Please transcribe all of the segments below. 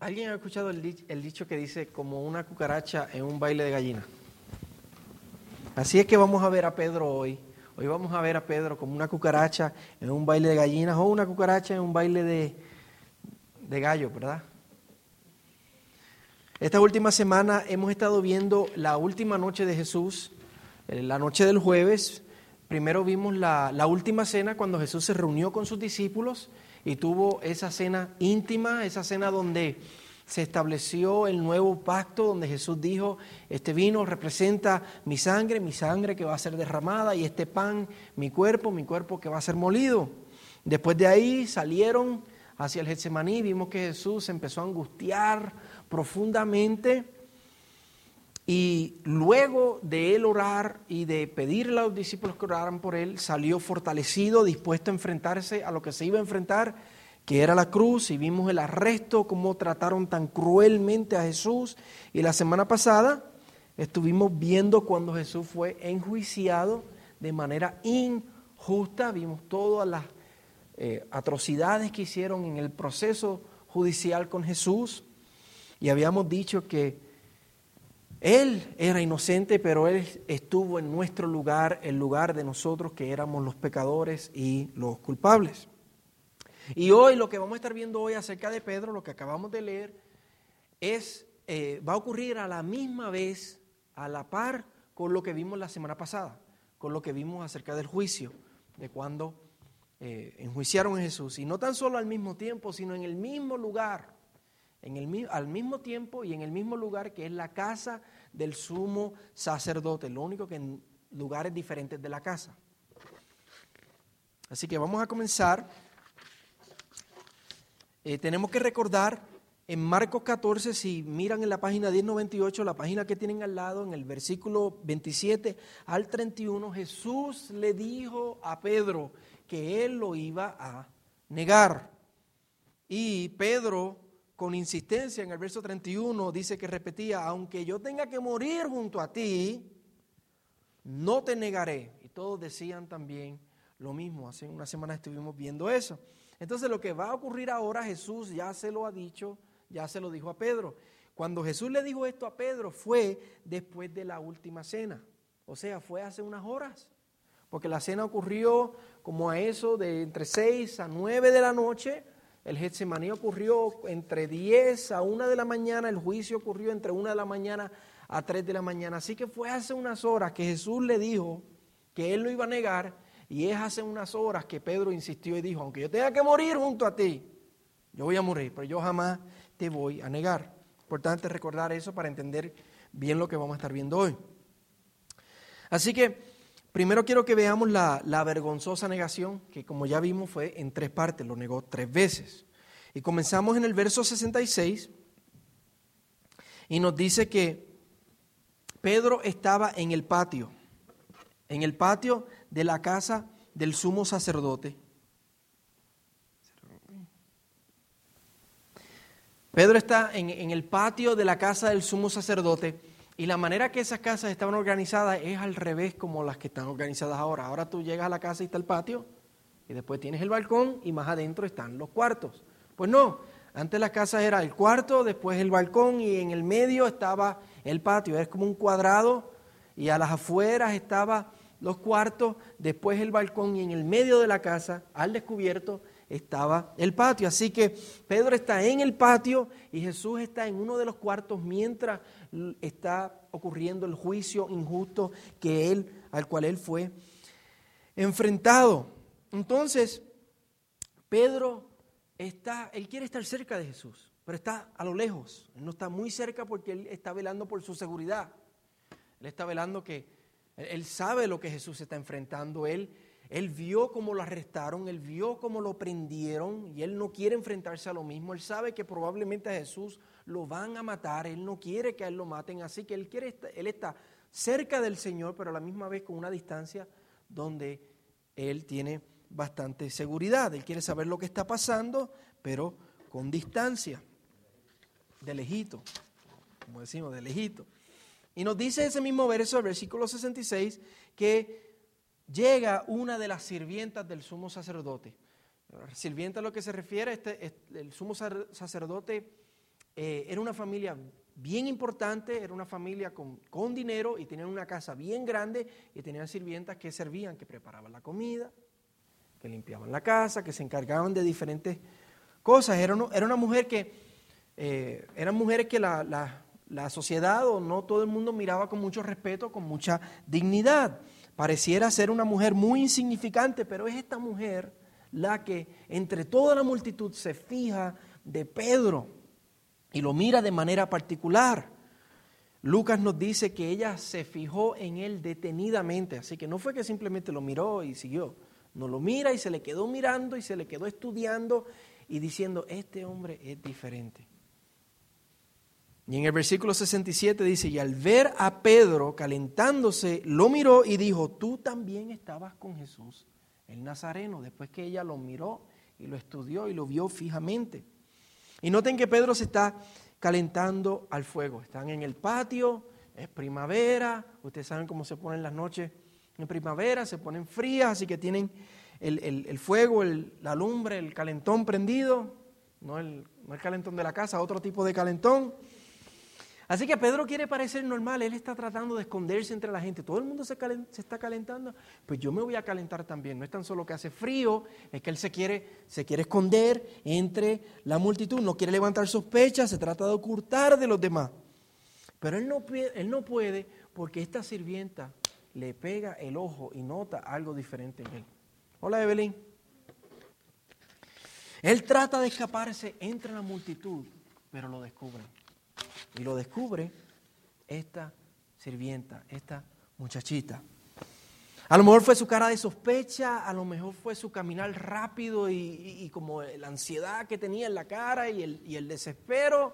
¿Alguien ha escuchado el, dicho que dice como una cucaracha en un baile de gallina? Así es que vamos a ver a Pedro hoy. Hoy vamos a ver a Pedro como una cucaracha en un baile de gallinas o una cucaracha en un baile de, de gallo, ¿verdad? Esta última semana hemos estado viendo la última noche de Jesús, eh, la noche del jueves. Primero vimos la, la última cena cuando Jesús se reunió con sus discípulos y tuvo esa cena íntima, esa cena donde se estableció el nuevo pacto, donde Jesús dijo, este vino representa mi sangre, mi sangre que va a ser derramada, y este pan, mi cuerpo, mi cuerpo que va a ser molido. Después de ahí salieron hacia el Getsemaní, vimos que Jesús se empezó a angustiar profundamente y luego de él orar y de pedirle a los discípulos que oraran por él, salió fortalecido, dispuesto a enfrentarse a lo que se iba a enfrentar, que era la cruz, y vimos el arresto, cómo trataron tan cruelmente a Jesús. Y la semana pasada estuvimos viendo cuando Jesús fue enjuiciado de manera injusta, vimos todas las eh, atrocidades que hicieron en el proceso judicial con Jesús, y habíamos dicho que él era inocente, pero Él estuvo en nuestro lugar, el lugar de nosotros que éramos los pecadores y los culpables. Y hoy lo que vamos a estar viendo hoy acerca de Pedro, lo que acabamos de leer, es, eh, va a ocurrir a la misma vez, a la par con lo que vimos la semana pasada, con lo que vimos acerca del juicio, de cuando eh, enjuiciaron a Jesús. Y no tan solo al mismo tiempo, sino en el mismo lugar en el, al mismo tiempo y en el mismo lugar que es la casa del sumo sacerdote, lo único que en lugares diferentes de la casa. Así que vamos a comenzar. Eh, tenemos que recordar en Marcos 14, si miran en la página 1098, la página que tienen al lado, en el versículo 27 al 31, Jesús le dijo a Pedro que él lo iba a negar. Y Pedro con insistencia en el verso 31 dice que repetía, aunque yo tenga que morir junto a ti, no te negaré. Y todos decían también lo mismo. Hace una semana estuvimos viendo eso. Entonces lo que va a ocurrir ahora, Jesús ya se lo ha dicho, ya se lo dijo a Pedro. Cuando Jesús le dijo esto a Pedro fue después de la última cena. O sea, fue hace unas horas. Porque la cena ocurrió como a eso de entre 6 a 9 de la noche el Getsemaní ocurrió entre 10 a 1 de la mañana, el juicio ocurrió entre 1 de la mañana a 3 de la mañana. Así que fue hace unas horas que Jesús le dijo que él lo iba a negar y es hace unas horas que Pedro insistió y dijo, aunque yo tenga que morir junto a ti, yo voy a morir, pero yo jamás te voy a negar. Importante recordar eso para entender bien lo que vamos a estar viendo hoy. Así que Primero quiero que veamos la, vergonzosa negación, que como ya vimos fue en tres partes, lo negó tres veces. Y comenzamos en el verso 66 y nos dice que Pedro estaba en el patio, en el patio de la casa del sumo sacerdote. Pedro está en, en el patio de la casa del sumo sacerdote y la manera que esas casas estaban organizadas es al revés como las que están organizadas ahora. Ahora tú llegas a la casa y está el patio, y después tienes el balcón y más adentro están los cuartos. Pues no, antes la casa era el cuarto, después el balcón y en el medio estaba el patio. Es como un cuadrado y a las afueras estaba los cuartos, después el balcón y en el medio de la casa, al descubierto, estaba el patio. Así que Pedro está en el patio y Jesús está en uno de los cuartos mientras está ocurriendo el juicio injusto que él, al cual él fue enfrentado. Entonces, Pedro está, él quiere estar cerca de Jesús, pero está a lo lejos. Él no está muy cerca porque él está velando por su seguridad. Él está velando que él sabe lo que Jesús está enfrentando. Él él vio cómo lo arrestaron, él vio cómo lo prendieron y él no quiere enfrentarse a lo mismo. Él sabe que probablemente a Jesús lo van a matar, él no quiere que a él lo maten, así que él, quiere, él está cerca del Señor, pero a la misma vez con una distancia donde él tiene bastante seguridad. Él quiere saber lo que está pasando, pero con distancia, de lejito, como decimos, de lejito. Y nos dice ese mismo verso, el versículo 66, que llega una de las sirvientas del sumo sacerdote. Sirvienta a lo que se refiere, este, el sumo sacerdote eh, era una familia bien importante, era una familia con, con, dinero y tenían una casa bien grande y tenían sirvientas que servían, que preparaban la comida, que limpiaban la casa, que se encargaban de diferentes cosas. Era, era una mujer que, eh, eran mujeres que la, la, la sociedad o no todo el mundo miraba con mucho respeto, con mucha dignidad. Pareciera ser una mujer muy insignificante, pero es esta mujer la que entre toda la multitud se fija de Pedro y lo mira de manera particular. Lucas nos dice que ella se fijó en él detenidamente, así que no fue que simplemente lo miró y siguió, no lo mira y se le quedó mirando y se le quedó estudiando y diciendo, este hombre es diferente. Y en el versículo 67 dice, y al ver a Pedro calentándose, lo miró y dijo, tú también estabas con Jesús, el Nazareno, después que ella lo miró y lo estudió y lo vio fijamente. Y noten que Pedro se está calentando al fuego. Están en el patio, es primavera, ustedes saben cómo se ponen las noches en primavera, se ponen frías, así que tienen el, fuego, la lumbre, el calentón prendido, no el, no el calentón de la casa, otro tipo de calentón. Así que Pedro quiere parecer normal, él está tratando de esconderse entre la gente. Todo el mundo se, está calentando, pues yo me voy a calentar también. No es tan solo que hace frío, es que él se quiere, se quiere esconder entre la multitud, no quiere levantar sospechas, se trata de ocultar de los demás. Pero él no, él no puede porque esta sirvienta le pega el ojo y nota algo diferente en él. Hola Evelyn. Él trata de escaparse entre la multitud, pero lo descubren. Y lo descubre esta sirvienta, esta muchachita. A lo mejor fue su cara de sospecha, a lo mejor fue su caminar rápido y, como la ansiedad que tenía en la cara y el, desespero.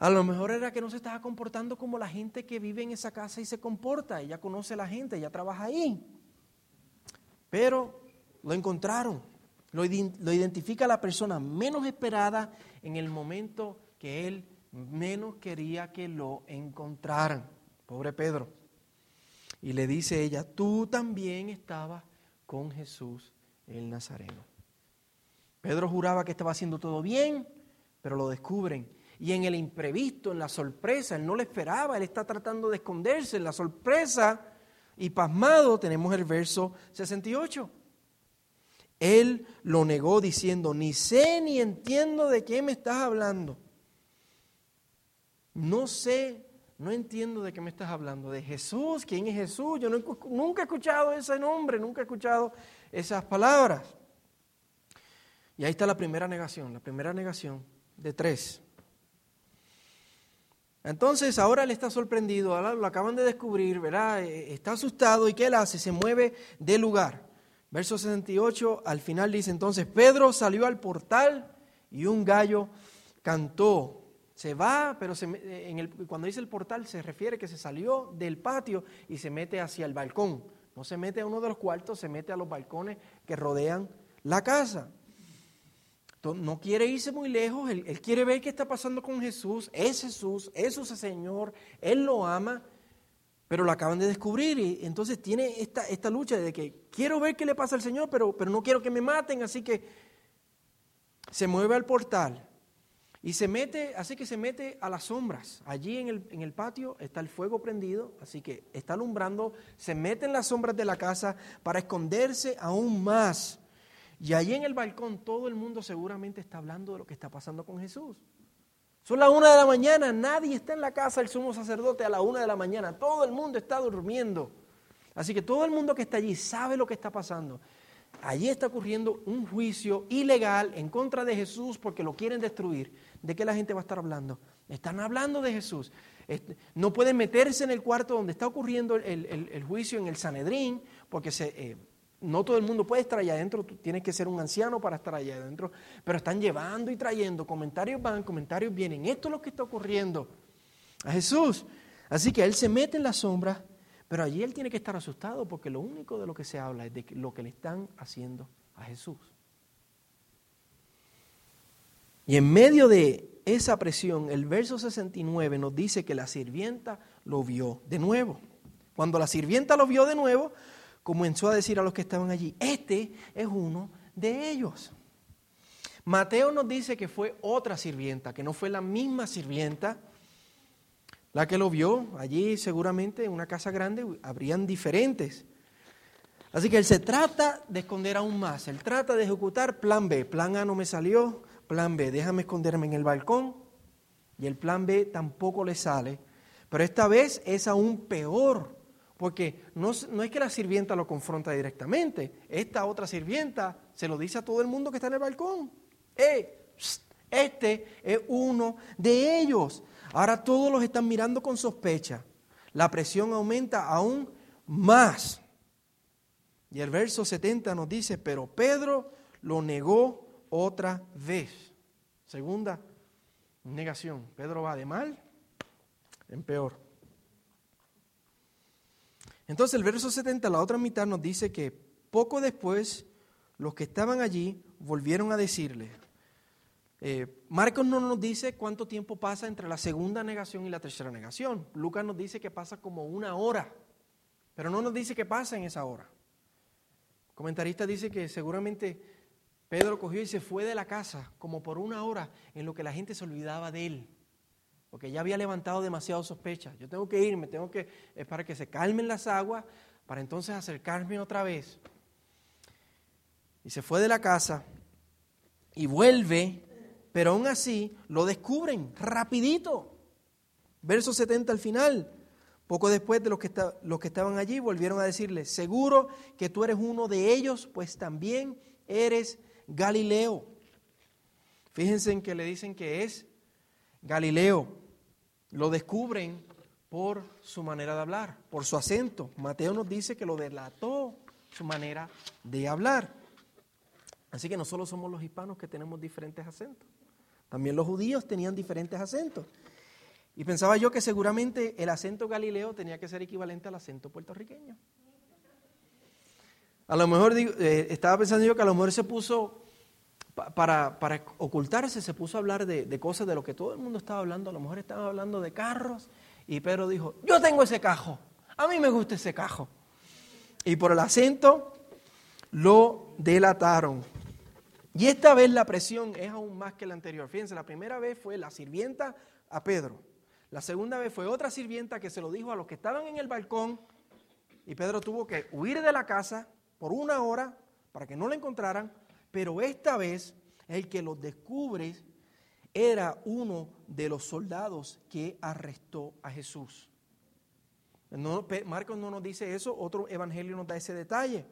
A lo mejor era que no se estaba comportando como la gente que vive en esa casa y se comporta. Ella conoce a la gente, ella trabaja ahí. Pero lo encontraron. Lo identifica la persona menos esperada en el momento que él menos quería que lo encontraran. Pobre Pedro. Y le dice ella, tú también estabas con Jesús el Nazareno. Pedro juraba que estaba haciendo todo bien, pero lo descubren. Y en el imprevisto, en la sorpresa, él no le esperaba, él está tratando de esconderse. En la sorpresa y pasmado tenemos el verso 68. Él lo negó diciendo, ni sé ni entiendo de qué me estás hablando. No sé, no entiendo de qué me estás hablando. ¿De Jesús? ¿Quién es Jesús? Yo nunca he escuchado ese nombre, nunca he escuchado esas palabras. Y ahí está la primera negación, la primera negación de tres. Entonces ahora él está sorprendido, lo acaban de descubrir, ¿verdad? Eh, está asustado y ¿qué él hace? Se mueve del lugar. Verso 68, al final dice entonces, Pedro salió al portal y un gallo cantó. Se va, pero en el, cuando dice el portal se refiere que se salió del patio y se mete hacia el balcón. No se mete a uno de los cuartos, se mete a los balcones que rodean la casa. no quiere irse muy lejos, él, él, quiere ver qué está pasando con Jesús. Es Jesús, es su Señor, Él lo ama, pero lo acaban de descubrir y entonces tiene esta, esta lucha de que quiero ver qué le pasa al Señor, pero, pero no quiero que me maten, así que se mueve al portal y se mete, así que se mete a las sombras. Allí en el, en el, patio está el fuego prendido, así que está alumbrando, se mete en las sombras de la casa para esconderse aún más. Y allí en el balcón todo el mundo seguramente está hablando de lo que está pasando con Jesús. Son las una de la mañana, nadie está en la casa del sumo sacerdote a la una de la mañana, todo el mundo está durmiendo. Así que todo el mundo que está allí sabe lo que está pasando. Allí está ocurriendo un juicio ilegal en contra de Jesús porque lo quieren destruir. ¿De qué la gente va a estar hablando? Están hablando de Jesús. No pueden meterse en el cuarto donde está ocurriendo el, juicio en el Sanedrín porque eh, no todo el mundo puede estar allá adentro. Tú tienes que ser un anciano para estar allá adentro. Pero están llevando y trayendo. Comentarios van, comentarios vienen. Esto es lo que está ocurriendo a Jesús. Así que él se mete en la sombra pero allí él tiene que estar asustado porque lo único de lo que se habla es de lo que le están haciendo a Jesús. Y en medio de esa presión, el verso 69 nos dice que la sirvienta lo vio de nuevo. Cuando la sirvienta lo vio de nuevo, comenzó a decir a los que estaban allí, este es uno de ellos. Mateo nos dice que fue otra sirvienta, que no fue la misma sirvienta la que lo vio. Allí seguramente en una casa grande habrían diferentes. Así que él se trata de esconder aún más. Él trata de ejecutar plan B. Plan A no me salió. Plan B, déjame esconderme en el balcón. Y el plan B tampoco le sale. Pero esta vez es aún peor. Porque no, no es que la sirvienta lo confronta directamente. Esta otra sirvienta se lo dice a todo el mundo que está en el balcón. ¡Eh! Este es uno de ellos. Ahora todos los están mirando con sospecha. La presión aumenta aún más. Y el verso 70 nos dice, pero Pedro lo negó otra vez. Segunda negación. Pedro va de mal en peor. Entonces el verso 70, la otra mitad, nos dice que poco después los que estaban allí volvieron a decirle. Eh, Marcos no nos dice cuánto tiempo pasa entre la segunda negación y la tercera negación. Lucas nos dice que pasa como una hora, pero no nos dice qué pasa en esa hora comentarista dice que seguramente Pedro cogió y se fue de la casa como por una hora en lo que la gente se olvidaba de él, porque ya había levantado demasiado sospecha. Yo tengo que irme, tengo que, es para que se calmen las aguas, para entonces acercarme otra vez. Y se fue de la casa y vuelve, pero aún así lo descubren rapidito. Verso 70 al final. Poco después de los que, los que estaban allí volvieron a decirle, seguro que tú eres uno de ellos, pues también eres Galileo. Fíjense en que le dicen que es Galileo. Lo descubren por su manera de hablar, por su acento. Mateo nos dice que lo delató su manera de hablar. Así que no solo somos los hispanos que tenemos diferentes acentos, también los judíos tenían diferentes acentos. Y pensaba yo que seguramente el acento galileo tenía que ser equivalente al acento puertorriqueño. A lo mejor eh, estaba pensando yo que a lo mejor se puso, para, ocultarse, se puso a hablar de, cosas de lo que todo el mundo estaba hablando. A lo mejor estaban hablando de carros y Pedro dijo, yo tengo ese cajo, a mí me gusta ese cajo. Y por el acento lo delataron. Y esta vez la presión es aún más que la anterior. Fíjense, la primera vez fue la sirvienta a Pedro. La segunda vez fue otra sirvienta que se lo dijo a los que estaban en el balcón y Pedro tuvo que huir de la casa por una hora para que no lo encontraran, pero esta vez el que los descubre era uno de los soldados que arrestó a Jesús. Marcos no nos dice eso, otro evangelio nos da ese detalle.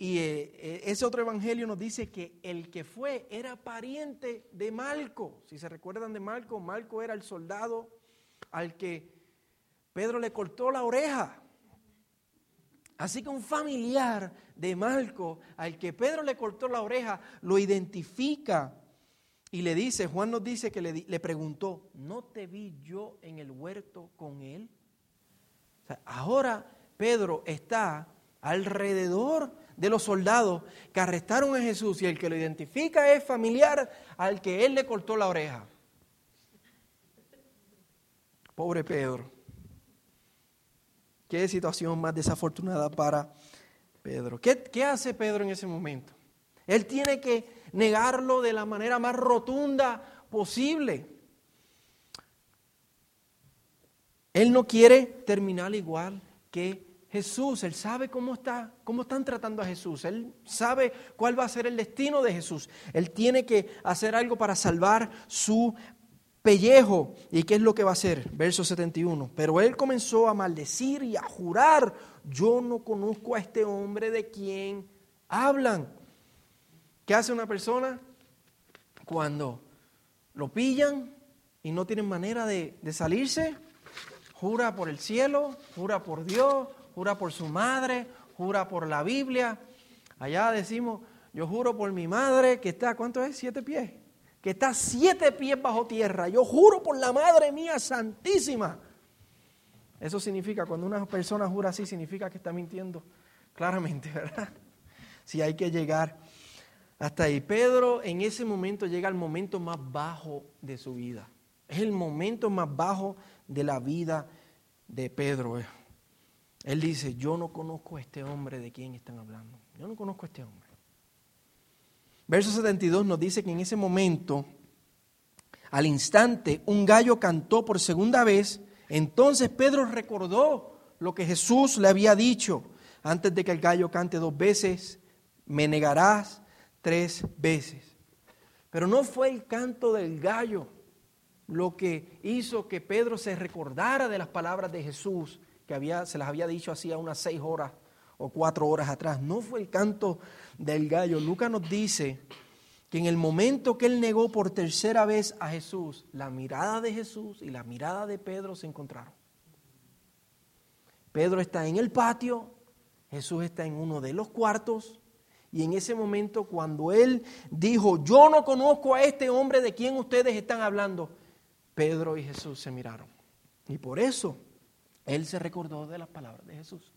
Y eh, eh, ese otro evangelio nos dice que el que fue era pariente de Malco. Si se recuerdan de Malco, Malco era el soldado al que Pedro le cortó la oreja. Así que un familiar de Malco al que Pedro le cortó la oreja lo identifica y le dice, Juan nos dice que le, le preguntó, ¿no te vi yo en el huerto con él? ahora Pedro está alrededor de los soldados que arrestaron a Jesús y el que lo identifica es familiar al que él le cortó la oreja. Pobre Pedro. Qué situación más desafortunada para Pedro. ¿Qué, ¿Qué, hace Pedro en ese momento? Él tiene que negarlo de la manera más rotunda posible. Él no quiere terminar igual que Jesús, Él sabe cómo, está, cómo están tratando a Jesús, Él sabe cuál va a ser el destino de Jesús. Él tiene que hacer algo para salvar su pellejo. ¿Y qué es lo que va a hacer? Verso 71. Pero Él comenzó a maldecir y a jurar, yo no conozco a este hombre de quien hablan. ¿Qué hace una persona cuando lo pillan y no tienen manera de, de salirse? Jura por el cielo, jura por Dios, jura por su madre, jura por la Biblia. Allá decimos, yo juro por mi madre que está, ¿cuánto es? Siete pies. Que está siete pies bajo tierra. Yo juro por la madre mía santísima. Eso significa, cuando una persona jura así, significa que está mintiendo claramente, ¿verdad? Si hay que llegar hasta ahí. Pedro en ese momento llega al momento más bajo de su vida. Es el momento más bajo de la vida de Pedro. Él dice, yo no conozco a este hombre de quien están hablando. Yo no conozco a este hombre. Verso 72 nos dice que en ese momento, al instante, un gallo cantó por segunda vez. Entonces Pedro recordó lo que Jesús le había dicho. Antes de que el gallo cante dos veces, me negarás tres veces. Pero no fue el canto del gallo lo que hizo que Pedro se recordara de las palabras de Jesús, que había, se las había dicho hacía unas seis horas o cuatro horas atrás. No fue el canto del gallo. Lucas nos dice que en el momento que él negó por tercera vez a Jesús, la mirada de Jesús y la mirada de Pedro se encontraron. Pedro está en el patio, Jesús está en uno de los cuartos, y en ese momento cuando él dijo, yo no conozco a este hombre de quien ustedes están hablando, Pedro y Jesús se miraron. Y por eso él se recordó de las palabras de Jesús.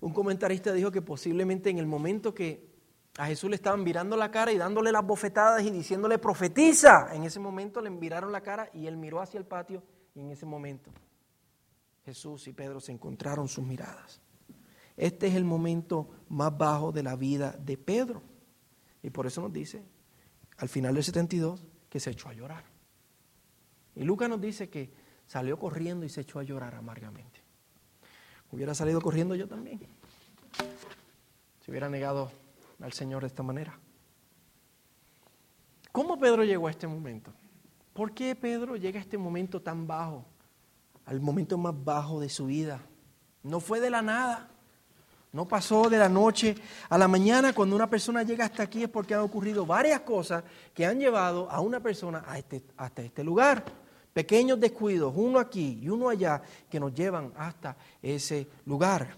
Un comentarista dijo que posiblemente en el momento que a Jesús le estaban mirando la cara y dándole las bofetadas y diciéndole profetiza, en ese momento le miraron la cara y él miró hacia el patio y en ese momento Jesús y Pedro se encontraron sus miradas. Este es el momento más bajo de la vida de Pedro. Y por eso nos dice, al final del 72, que se echó a llorar. Y Lucas nos dice que salió corriendo y se echó a llorar amargamente. Hubiera salido corriendo yo también. Si hubiera negado al Señor de esta manera. ¿Cómo Pedro llegó a este momento? ¿Por qué Pedro llega a este momento tan bajo? Al momento más bajo de su vida. No fue de la nada. No pasó de la noche a la mañana. Cuando una persona llega hasta aquí es porque han ocurrido varias cosas que han llevado a una persona a este, hasta este lugar pequeños descuidos, uno aquí y uno allá, que nos llevan hasta ese lugar.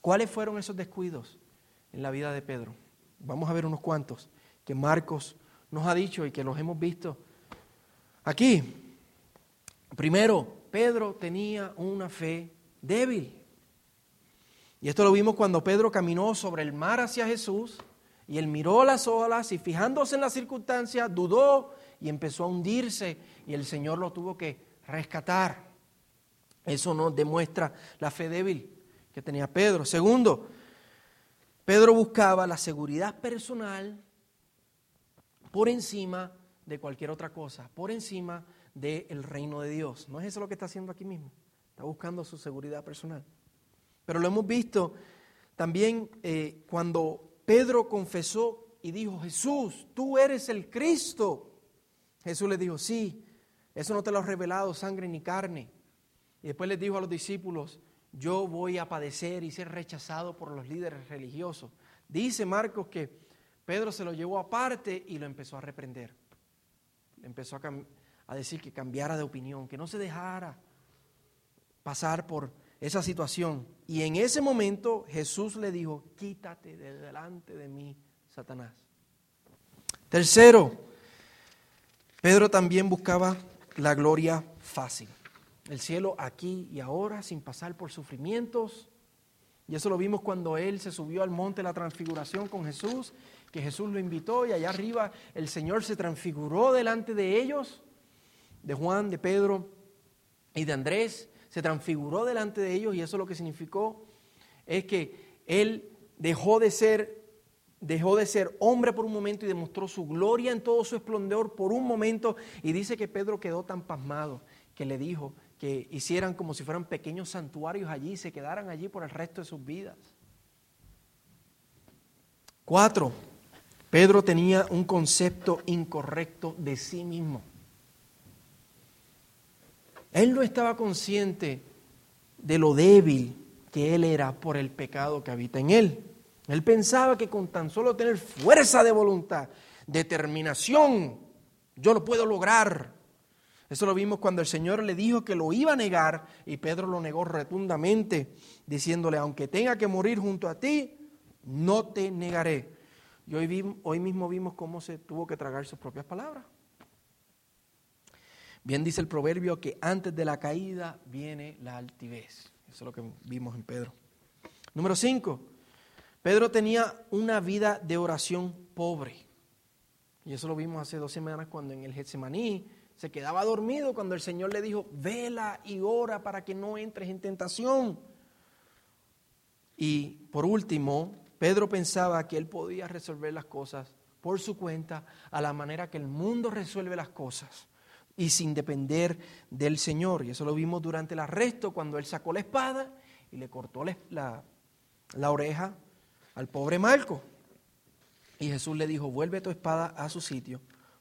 ¿Cuáles fueron esos descuidos en la vida de Pedro? Vamos a ver unos cuantos que Marcos nos ha dicho y que los hemos visto aquí. Primero, Pedro tenía una fe débil. Y esto lo vimos cuando Pedro caminó sobre el mar hacia Jesús y él miró las olas y fijándose en las circunstancias, dudó y empezó a hundirse y el Señor lo tuvo que rescatar. Eso nos demuestra la fe débil que tenía Pedro. Segundo, Pedro buscaba la seguridad personal por encima de cualquier otra cosa, por encima del reino de Dios. ¿No es eso lo que está haciendo aquí mismo? Está buscando su seguridad personal. Pero lo hemos visto también eh, cuando Pedro confesó y dijo, Jesús, tú eres el Cristo, Jesús le dijo, sí, eso no te lo ha revelado sangre ni carne. Y después les dijo a los discípulos, yo voy a padecer y ser rechazado por los líderes religiosos. Dice Marcos que Pedro se lo llevó aparte y lo empezó a reprender. Empezó a, a decir que cambiara de opinión, que no se dejara pasar por esa situación. Y en ese momento Jesús le dijo, quítate de delante de mí, Satanás. Tercero, Pedro también buscaba la gloria fácil. El cielo aquí y ahora sin pasar por sufrimientos. Y eso lo vimos cuando él se subió al monte de la transfiguración con Jesús, que Jesús lo invitó y allá arriba el Señor se transfiguró delante de ellos, de Juan, de Pedro y de Andrés, se transfiguró delante de ellos y eso lo que significó es que él dejó de ser dejó de ser hombre por un momento y demostró su gloria en todo su esplendor por un momento. Y dice que Pedro quedó tan pasmado que le dijo que hicieran como si fueran pequeños santuarios allí y se quedaran allí por el resto de sus vidas. Cuatro, Pedro tenía un concepto incorrecto de sí mismo. Él no estaba consciente de lo débil que él era por el pecado que habita en él. Él pensaba que con tan solo tener fuerza de voluntad, determinación, yo lo puedo lograr. Eso lo vimos cuando el Señor le dijo que lo iba a negar y Pedro lo negó rotundamente, diciéndole, aunque tenga que morir junto a ti, no te negaré. Y hoy, hoy mismo vimos cómo se tuvo que tragar sus propias palabras. Bien dice el proverbio que antes de la caída viene la altivez. Eso es lo que vimos en Pedro. Número 5. Pedro tenía una vida de oración pobre. Y eso lo vimos hace dos semanas cuando en el Getsemaní se quedaba dormido cuando el Señor le dijo, vela y ora para que no entres en tentación. Y por último, Pedro pensaba que él podía resolver las cosas por su cuenta a la manera que el mundo resuelve las cosas y sin depender del Señor. Y eso lo vimos durante el arresto cuando él sacó la espada y le cortó la, la, oreja al pobre Marco. Y Jesús le dijo, vuelve tu espada a su sitio,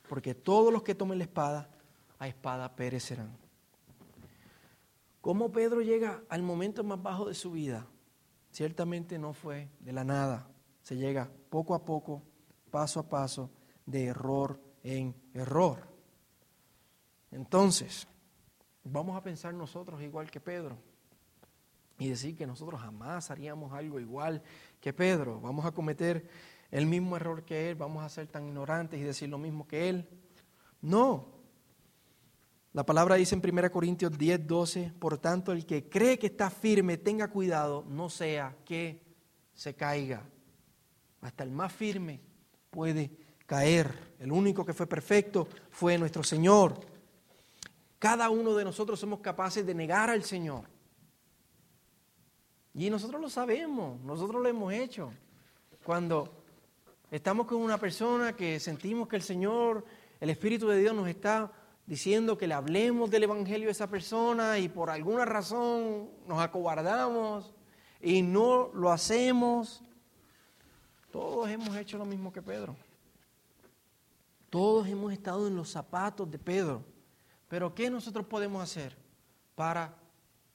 porque todos los que tomen la espada, a espada perecerán. ¿Cómo Pedro llega al momento más bajo de su vida? Ciertamente no fue de la nada. Se llega poco a poco, paso a paso, de error en error. Entonces, vamos a pensar nosotros igual que Pedro y decir que nosotros jamás haríamos algo igual que Pedro. Vamos a cometer el mismo error que él, vamos a ser tan ignorantes y decir lo mismo que él. No. La palabra dice en 1 Corintios 10, 12, por tanto, el que cree que está firme, tenga cuidado, no sea que se caiga. Hasta el más firme puede caer. El único que fue perfecto fue nuestro Señor. Cada uno de nosotros somos capaces de negar al Señor. Y nosotros lo sabemos, nosotros lo hemos hecho. Cuando estamos con una persona que sentimos que el Señor, el Espíritu de Dios nos está diciendo que le hablemos del Evangelio a esa persona y por alguna razón nos acobardamos y no lo hacemos, todos hemos hecho lo mismo que Pedro. Todos hemos estado en los zapatos de Pedro. Pero ¿qué nosotros podemos hacer para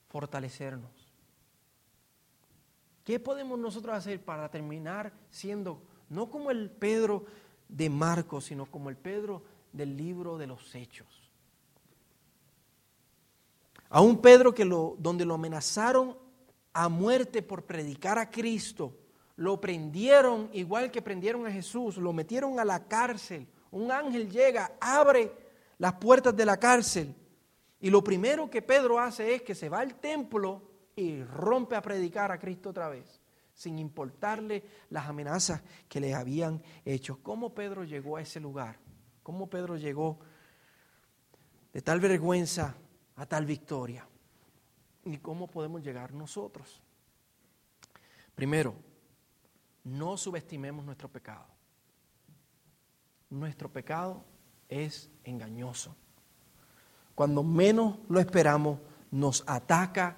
fortalecernos? ¿Qué podemos nosotros hacer para terminar siendo no como el Pedro de Marcos, sino como el Pedro del libro de los Hechos? A un Pedro que lo, donde lo amenazaron a muerte por predicar a Cristo, lo prendieron igual que prendieron a Jesús, lo metieron a la cárcel. Un ángel llega, abre las puertas de la cárcel y lo primero que Pedro hace es que se va al templo y rompe a predicar a Cristo otra vez, sin importarle las amenazas que le habían hecho. ¿Cómo Pedro llegó a ese lugar? ¿Cómo Pedro llegó de tal vergüenza a tal victoria? ¿Y cómo podemos llegar nosotros? Primero, no subestimemos nuestro pecado. Nuestro pecado es engañoso. Cuando menos lo esperamos, nos ataca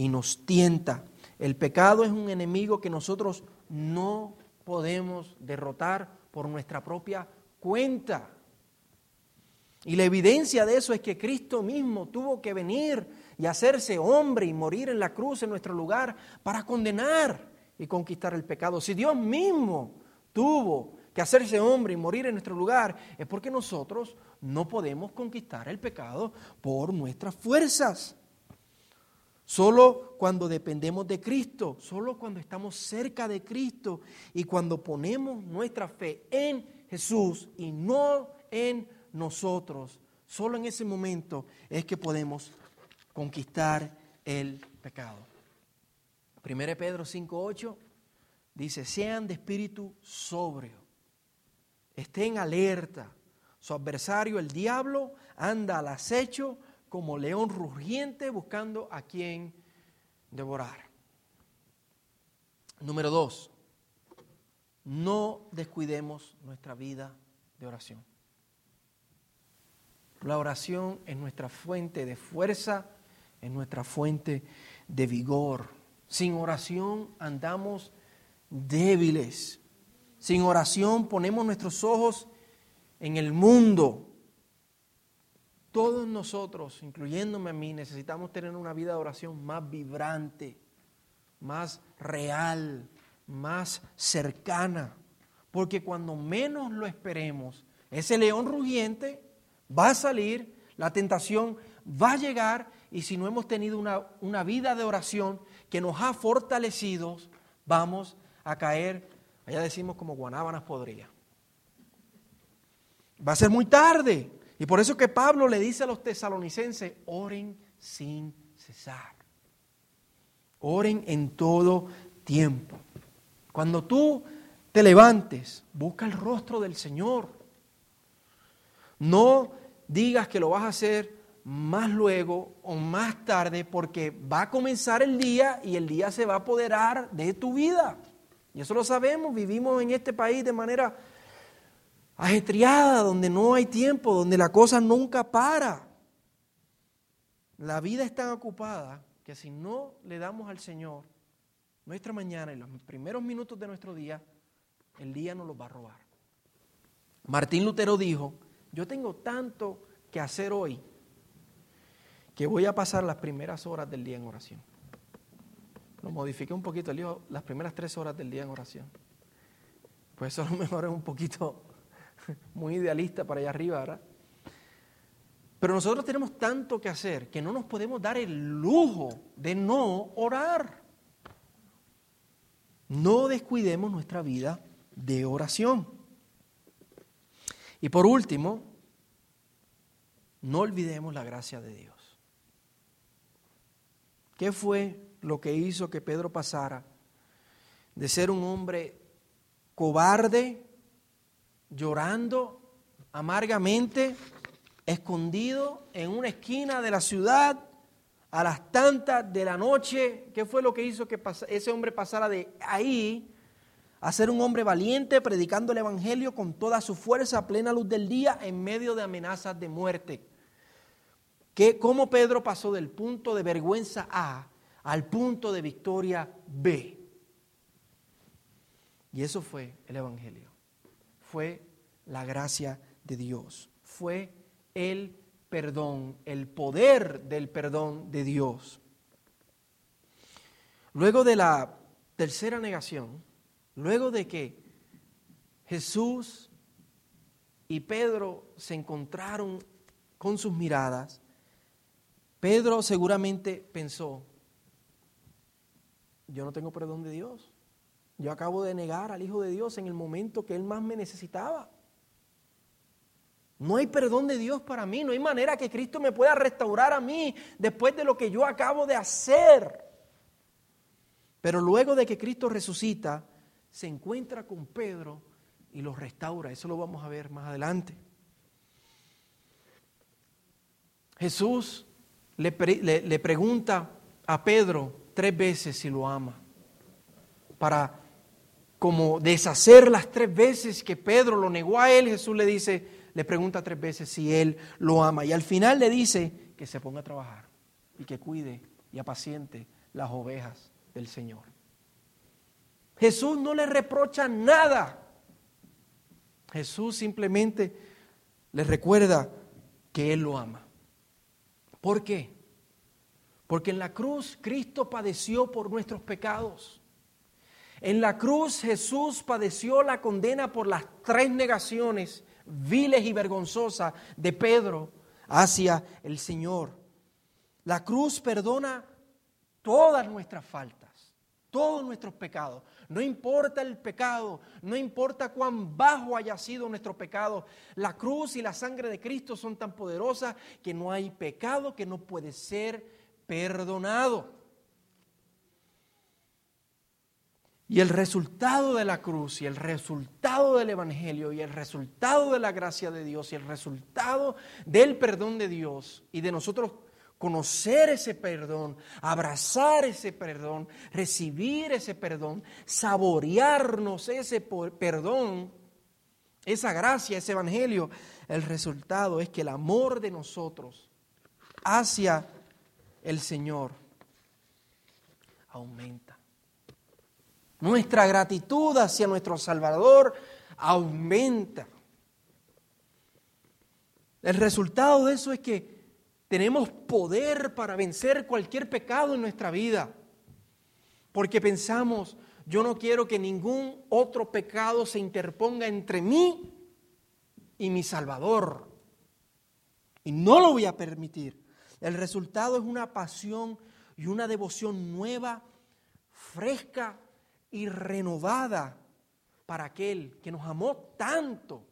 y nos tienta. El pecado es un enemigo que nosotros no podemos derrotar por nuestra propia cuenta. Y la evidencia de eso es que Cristo mismo tuvo que venir y hacerse hombre y morir en la cruz en nuestro lugar para condenar y conquistar el pecado. Si Dios mismo tuvo que hacerse hombre y morir en nuestro lugar, es porque nosotros no podemos conquistar el pecado por nuestras fuerzas. Solo cuando dependemos de Cristo, solo cuando estamos cerca de Cristo y cuando ponemos nuestra fe en Jesús y no en nosotros, solo en ese momento es que podemos conquistar el pecado. 1 Pedro 5.8 dice, sean de espíritu sobrio, estén alerta. Su adversario, el diablo, anda al acecho como león rugiente buscando a quien devorar. Número dos, no descuidemos nuestra vida de oración. La oración es nuestra fuente de fuerza, es nuestra fuente de vigor. Sin oración andamos débiles. Sin oración ponemos nuestros ojos en el mundo, todos nosotros, incluyéndome a mí, necesitamos tener una vida de oración más vibrante, más real, más cercana. Porque cuando menos lo esperemos, ese león rugiente va a salir, la tentación va a llegar y si no hemos tenido una, una vida de oración que nos ha fortalecido, vamos a caer, allá decimos como guanábanas podría. Va a ser muy tarde. Y por eso que Pablo le dice a los tesalonicenses, oren sin cesar. Oren en todo tiempo. Cuando tú te levantes, busca el rostro del Señor. No digas que lo vas a hacer más luego o más tarde porque va a comenzar el día y el día se va a apoderar de tu vida. Y eso lo sabemos, vivimos en este país de manera ajetreada, donde no hay tiempo, donde la cosa nunca para. La vida es tan ocupada que si no le damos al Señor nuestra mañana y los primeros minutos de nuestro día, el día nos los va a robar. Martín Lutero dijo, yo tengo tanto que hacer hoy que voy a pasar las primeras horas del día en oración. Lo modifiqué un poquito, le dijo las primeras tres horas del día en oración. Pues eso a lo mejor un poquito muy idealista para allá arriba, ¿verdad? Pero nosotros tenemos tanto que hacer que no nos podemos dar el lujo de no orar. No descuidemos nuestra vida de oración. Y por último, no olvidemos la gracia de Dios. ¿Qué fue lo que hizo que Pedro pasara de ser un hombre cobarde, llorando amargamente, escondido en una esquina de la ciudad a las tantas de la noche. ¿Qué fue lo que hizo que ese hombre pasara de ahí a ser un hombre valiente, predicando el Evangelio con toda su fuerza a plena luz del día en medio de amenazas de muerte? ¿Qué, ¿Cómo Pedro pasó del punto de vergüenza A al punto de victoria B? Y eso fue el Evangelio. Fue la gracia de Dios. Fue el perdón, el poder del perdón de Dios. Luego de la tercera negación, luego de que Jesús y Pedro se encontraron con sus miradas, Pedro seguramente pensó, yo no tengo perdón de Dios. Yo acabo de negar al Hijo de Dios en el momento que Él más me necesitaba. No hay perdón de Dios para mí, no hay manera que Cristo me pueda restaurar a mí después de lo que yo acabo de hacer. Pero luego de que Cristo resucita, se encuentra con Pedro y lo restaura. Eso lo vamos a ver más adelante. Jesús le, le, pregunta a Pedro tres veces si lo ama, para como deshacer las tres veces que Pedro lo negó a él, Jesús le dice, le pregunta tres veces si él lo ama y al final le dice que se ponga a trabajar y que cuide y apaciente las ovejas del Señor. Jesús no le reprocha nada. Jesús simplemente le recuerda que Él lo ama. ¿Por qué? Porque en la cruz Cristo padeció por nuestros pecados. En la cruz Jesús padeció la condena por las tres negaciones viles y vergonzosas de Pedro hacia el Señor. La cruz perdona todas nuestras faltas, todos nuestros pecados. No importa el pecado, no importa cuán bajo haya sido nuestro pecado, la cruz y la sangre de Cristo son tan poderosas que no hay pecado que no puede ser perdonado. Y el resultado de la cruz y el resultado del Evangelio y el resultado de la gracia de Dios y el resultado del perdón de Dios y de nosotros conocer ese perdón, abrazar ese perdón, recibir ese perdón, saborearnos ese perdón, esa gracia, ese Evangelio, el resultado es que el amor de nosotros hacia el Señor aumenta. Nuestra gratitud hacia nuestro Salvador aumenta. El resultado de eso es que tenemos poder para vencer cualquier pecado en nuestra vida. Porque pensamos, yo no quiero que ningún otro pecado se interponga entre mí y mi Salvador. Y no lo voy a permitir. El resultado es una pasión y una devoción nueva, fresca y renovada para aquel que nos amó tanto.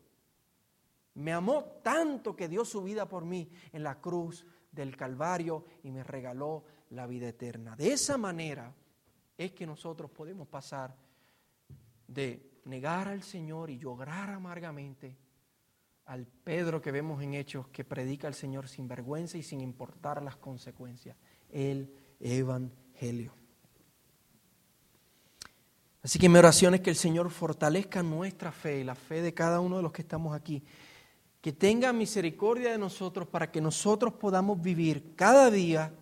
Me amó tanto que dio su vida por mí en la cruz del Calvario y me regaló la vida eterna. De esa manera es que nosotros podemos pasar de negar al Señor y llorar amargamente al Pedro que vemos en Hechos que predica al Señor sin vergüenza y sin importar las consecuencias. El Evangelio. Así que mi oración es que el Señor fortalezca nuestra fe y la fe de cada uno de los que estamos aquí. Que tenga misericordia de nosotros para que nosotros podamos vivir cada día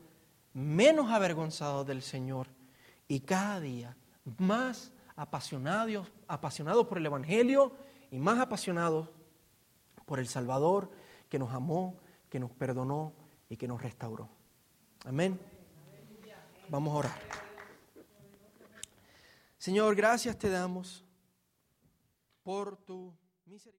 menos avergonzados del Señor y cada día más apasionados, apasionados por el Evangelio y más apasionados por el Salvador que nos amó, que nos perdonó y que nos restauró. Amén. Vamos a orar. Señor, gracias te damos por tu misericordia.